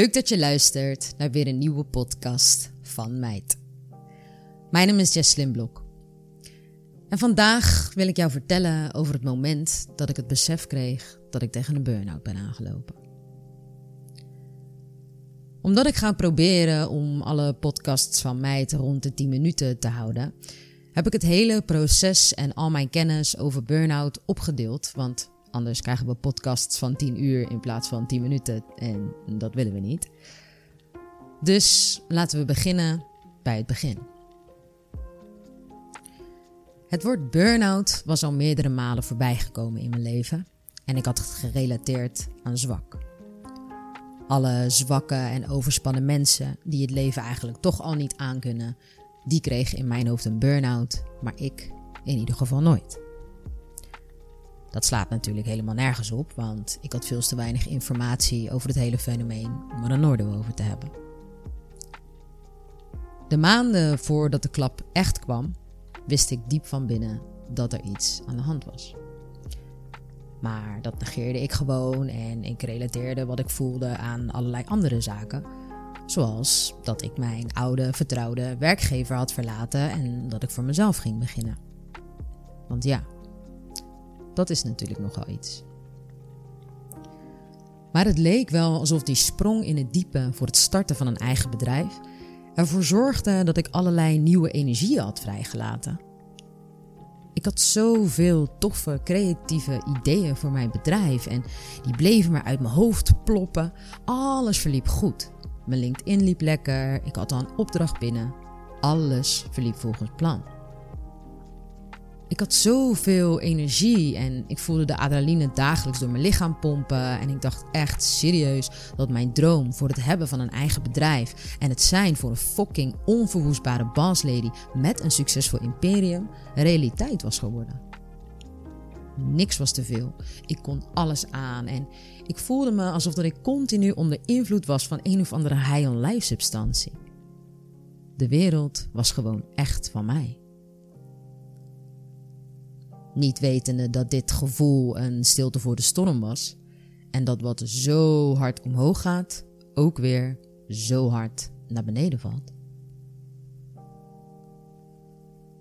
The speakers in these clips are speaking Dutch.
Leuk dat je luistert naar weer een nieuwe podcast van Meid. Mijn naam is Jess Slimblok. En vandaag wil ik jou vertellen over het moment dat ik het besef kreeg dat ik tegen een burn-out ben aangelopen. Omdat ik ga proberen om alle podcasts van Meid rond de 10 minuten te houden, heb ik het hele proces en al mijn kennis over burn-out opgedeeld, want Anders krijgen we podcasts van 10 uur in plaats van 10 minuten en dat willen we niet. Dus laten we beginnen bij het begin. Het woord burn-out was al meerdere malen voorbijgekomen in mijn leven en ik had het gerelateerd aan zwak. Alle zwakke en overspannen mensen die het leven eigenlijk toch al niet aankunnen, die kregen in mijn hoofd een burn-out, maar ik in ieder geval nooit. Dat slaat natuurlijk helemaal nergens op, want ik had veel te weinig informatie over het hele fenomeen om er een oordeel over te hebben. De maanden voordat de klap echt kwam, wist ik diep van binnen dat er iets aan de hand was. Maar dat negeerde ik gewoon en ik relateerde wat ik voelde aan allerlei andere zaken. Zoals dat ik mijn oude, vertrouwde werkgever had verlaten en dat ik voor mezelf ging beginnen. Want ja, dat is natuurlijk nogal iets. Maar het leek wel alsof die sprong in het diepe voor het starten van een eigen bedrijf ervoor zorgde dat ik allerlei nieuwe energieën had vrijgelaten. Ik had zoveel toffe, creatieve ideeën voor mijn bedrijf en die bleven maar uit mijn hoofd ploppen. Alles verliep goed. Mijn LinkedIn liep lekker, ik had al een opdracht binnen. Alles verliep volgens plan. Ik had zoveel energie en ik voelde de adrenaline dagelijks door mijn lichaam pompen. En ik dacht echt serieus dat mijn droom voor het hebben van een eigen bedrijf en het zijn voor een fucking onverwoestbare bosslady met een succesvol imperium realiteit was geworden. Niks was te veel. Ik kon alles aan en ik voelde me alsof dat ik continu onder invloed was van een of andere high-on-life substantie. De wereld was gewoon echt van mij. Niet wetende dat dit gevoel een stilte voor de storm was. En dat wat zo hard omhoog gaat, ook weer zo hard naar beneden valt.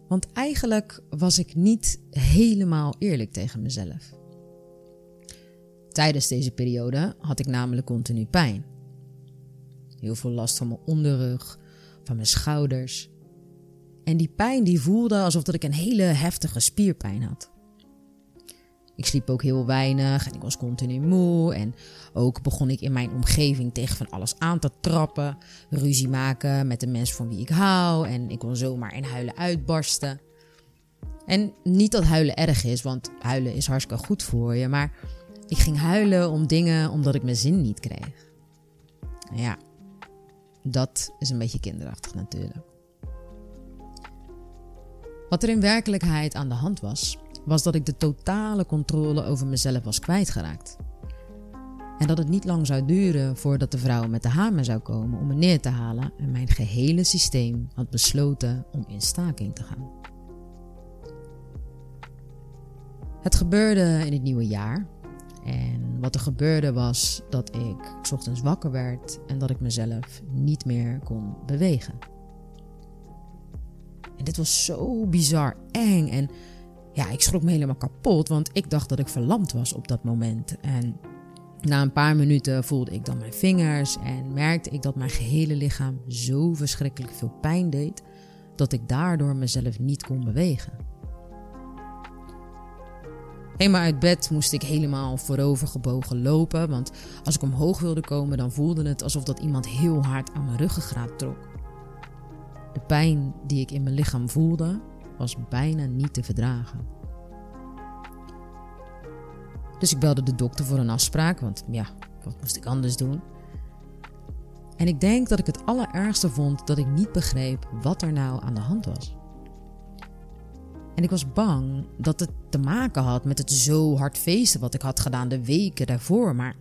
Want eigenlijk was ik niet helemaal eerlijk tegen mezelf. Tijdens deze periode had ik namelijk continu pijn. Heel veel last van mijn onderrug, van mijn schouders en die pijn die voelde alsof dat ik een hele heftige spierpijn had. Ik sliep ook heel weinig en ik was continu moe. En ook begon ik in mijn omgeving tegen van alles aan te trappen. Ruzie maken met de mensen van wie ik hou. En ik kon zomaar in huilen uitbarsten. En niet dat huilen erg is, want huilen is hartstikke goed voor je. Maar ik ging huilen om dingen omdat ik mijn zin niet kreeg. Ja, dat is een beetje kinderachtig natuurlijk. Wat er in werkelijkheid aan de hand was, was dat ik de totale controle over mezelf was kwijtgeraakt. En dat het niet lang zou duren voordat de vrouw met de hamer zou komen om me neer te halen en mijn gehele systeem had besloten om in staking te gaan. Het gebeurde in het nieuwe jaar. En wat er gebeurde was dat ik ochtends wakker werd en dat ik mezelf niet meer kon bewegen. En dit was zo bizar eng. En ja, ik schrok me helemaal kapot, want ik dacht dat ik verlamd was op dat moment. En na een paar minuten voelde ik dan mijn vingers en merkte ik dat mijn gehele lichaam zo verschrikkelijk veel pijn deed, dat ik daardoor mezelf niet kon bewegen. Helemaal uit bed moest ik helemaal voorover gebogen lopen, want als ik omhoog wilde komen, dan voelde het alsof dat iemand heel hard aan mijn ruggengraat trok. De pijn die ik in mijn lichaam voelde was bijna niet te verdragen. Dus ik belde de dokter voor een afspraak, want ja, wat moest ik anders doen? En ik denk dat ik het allerergste vond dat ik niet begreep wat er nou aan de hand was. En ik was bang dat het te maken had met het zo hard feesten wat ik had gedaan de weken daarvoor. Maar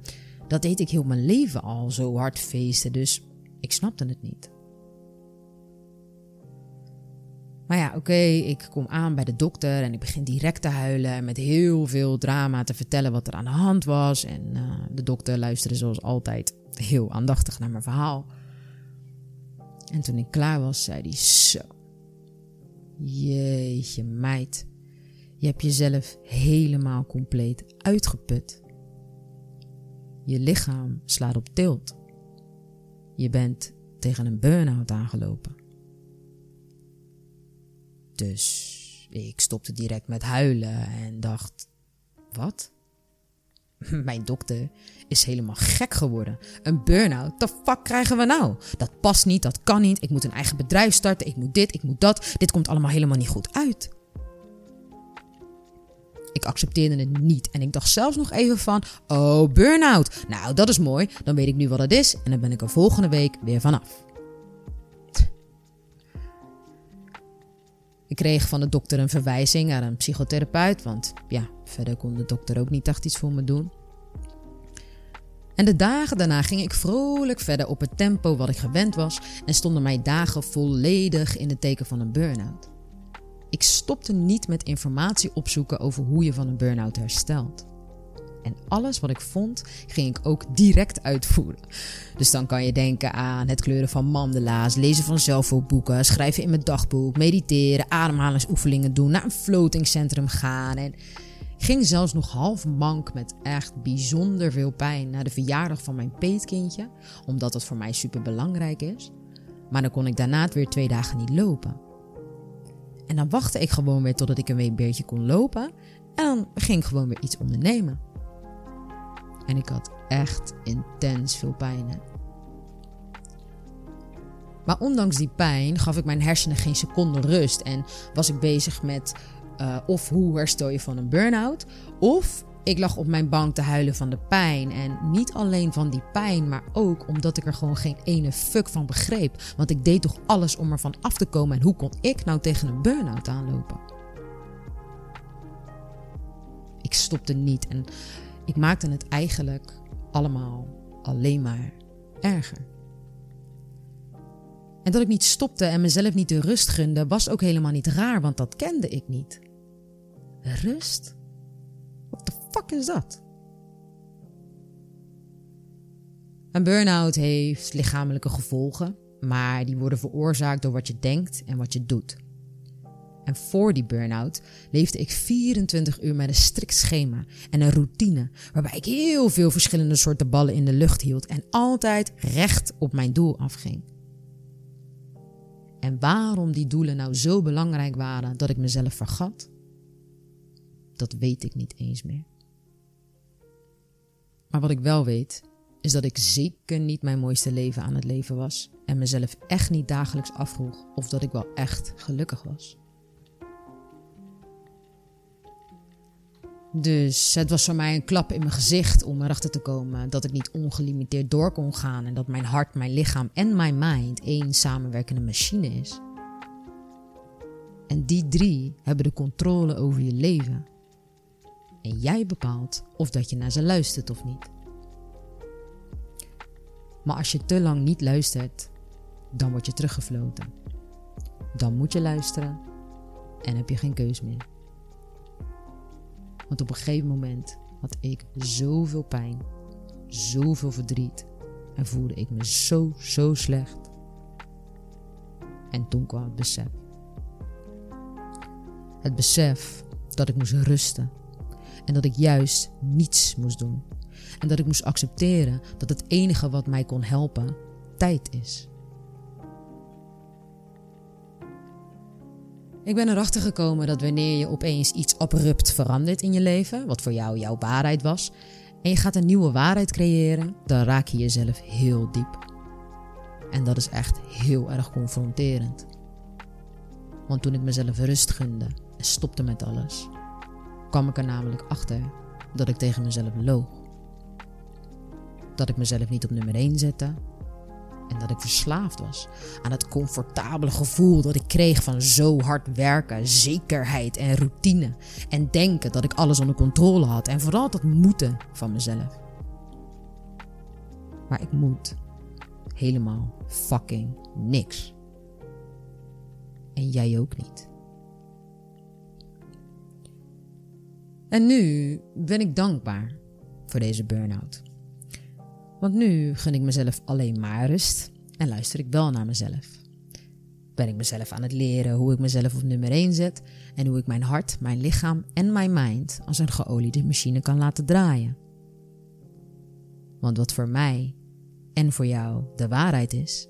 dat deed ik heel mijn leven al, zo hard feesten, dus ik snapte het niet. Maar ja, oké, ik kom aan bij de dokter en ik begin direct te huilen en met heel veel drama te vertellen wat er aan de hand was. En uh, de dokter luisterde zoals altijd heel aandachtig naar mijn verhaal. En toen ik klaar was, zei hij zo. Jeetje meid, je hebt jezelf helemaal compleet uitgeput. Je lichaam slaat op tilt. Je bent tegen een burn-out aangelopen. Dus ik stopte direct met huilen en dacht: Wat? Mijn dokter is helemaal gek geworden. Een burn-out? The fuck krijgen we nou? Dat past niet, dat kan niet. Ik moet een eigen bedrijf starten. Ik moet dit, ik moet dat. Dit komt allemaal helemaal niet goed uit. Ik accepteerde het niet en ik dacht zelfs nog even van: Oh, burn-out. Nou, dat is mooi. Dan weet ik nu wat het is en dan ben ik er volgende week weer vanaf. Ik kreeg van de dokter een verwijzing naar een psychotherapeut, want ja, verder kon de dokter ook niet echt iets voor me doen. En de dagen daarna ging ik vrolijk verder op het tempo wat ik gewend was en stonden mijn dagen volledig in het teken van een burn-out. Ik stopte niet met informatie opzoeken over hoe je van een burn-out herstelt. En alles wat ik vond, ging ik ook direct uitvoeren. Dus dan kan je denken aan het kleuren van mandala's, lezen van zelfhulpboeken, schrijven in mijn dagboek, mediteren, ademhalingsoefeningen doen, naar een floatingcentrum gaan. En ik ging zelfs nog half mank met echt bijzonder veel pijn naar de verjaardag van mijn peetkindje, omdat dat voor mij super belangrijk is. Maar dan kon ik daarna weer twee dagen niet lopen. En dan wachtte ik gewoon weer totdat ik een beetje kon lopen. En dan ging ik gewoon weer iets ondernemen. En ik had echt intens veel pijn. Maar ondanks die pijn gaf ik mijn hersenen geen seconde rust. En was ik bezig met uh, of hoe herstel je van een burn-out. Of ik lag op mijn bank te huilen van de pijn. En niet alleen van die pijn, maar ook omdat ik er gewoon geen ene fuck van begreep. Want ik deed toch alles om ervan af te komen. En hoe kon ik nou tegen een burn-out aanlopen? Ik stopte niet en ik maakte het eigenlijk allemaal alleen maar erger. En dat ik niet stopte en mezelf niet de rust gunde, was ook helemaal niet raar, want dat kende ik niet. Rust? What the fuck is dat? Een burn-out heeft lichamelijke gevolgen, maar die worden veroorzaakt door wat je denkt en wat je doet. En voor die burn-out leefde ik 24 uur met een strikt schema en een routine, waarbij ik heel veel verschillende soorten ballen in de lucht hield en altijd recht op mijn doel afging. En waarom die doelen nou zo belangrijk waren dat ik mezelf vergat, dat weet ik niet eens meer. Maar wat ik wel weet, is dat ik zeker niet mijn mooiste leven aan het leven was en mezelf echt niet dagelijks afvroeg of dat ik wel echt gelukkig was. Dus het was voor mij een klap in mijn gezicht om erachter te komen dat ik niet ongelimiteerd door kon gaan en dat mijn hart, mijn lichaam en mijn mind één samenwerkende machine is. En die drie hebben de controle over je leven. En jij bepaalt of dat je naar ze luistert of niet. Maar als je te lang niet luistert, dan word je teruggefloten. Dan moet je luisteren en heb je geen keus meer. Want op een gegeven moment had ik zoveel pijn, zoveel verdriet en voelde ik me zo, zo slecht. En toen kwam het besef. Het besef dat ik moest rusten en dat ik juist niets moest doen. En dat ik moest accepteren dat het enige wat mij kon helpen tijd is. Ik ben erachter gekomen dat wanneer je opeens iets abrupt verandert in je leven, wat voor jou jouw waarheid was, en je gaat een nieuwe waarheid creëren, dan raak je jezelf heel diep. En dat is echt heel erg confronterend. Want toen ik mezelf rust gunde en stopte met alles, kwam ik er namelijk achter dat ik tegen mezelf loog. Dat ik mezelf niet op nummer 1 zette, en dat ik verslaafd was aan het comfortabele gevoel dat ik kreeg van zo hard werken, zekerheid en routine. En denken dat ik alles onder controle had en vooral dat moeten van mezelf. Maar ik moet helemaal fucking niks. En jij ook niet. En nu ben ik dankbaar voor deze burn-out. Want nu gun ik mezelf alleen maar rust en luister ik wel naar mezelf. Ben ik mezelf aan het leren hoe ik mezelf op nummer 1 zet en hoe ik mijn hart, mijn lichaam en mijn mind als een geoliede machine kan laten draaien. Want wat voor mij en voor jou de waarheid is,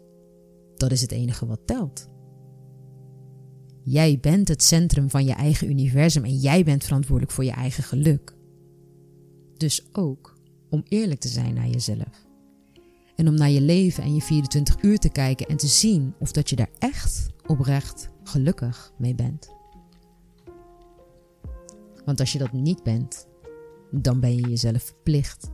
dat is het enige wat telt. Jij bent het centrum van je eigen universum en jij bent verantwoordelijk voor je eigen geluk. Dus ook om eerlijk te zijn naar jezelf. En om naar je leven en je 24 uur te kijken en te zien of dat je daar echt oprecht gelukkig mee bent. Want als je dat niet bent, dan ben je jezelf verplicht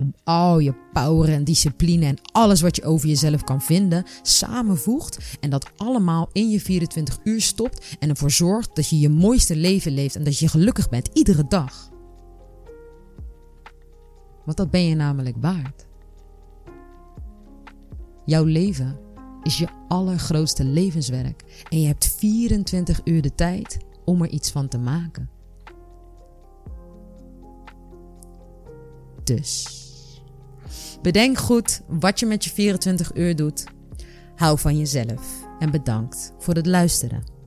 om al je power en discipline en alles wat je over jezelf kan vinden samenvoegt en dat allemaal in je 24 uur stopt en ervoor zorgt dat je je mooiste leven leeft en dat je gelukkig bent iedere dag. Want dat ben je namelijk waard. Jouw leven is je allergrootste levenswerk en je hebt 24 uur de tijd om er iets van te maken. Dus bedenk goed wat je met je 24 uur doet. Hou van jezelf en bedankt voor het luisteren.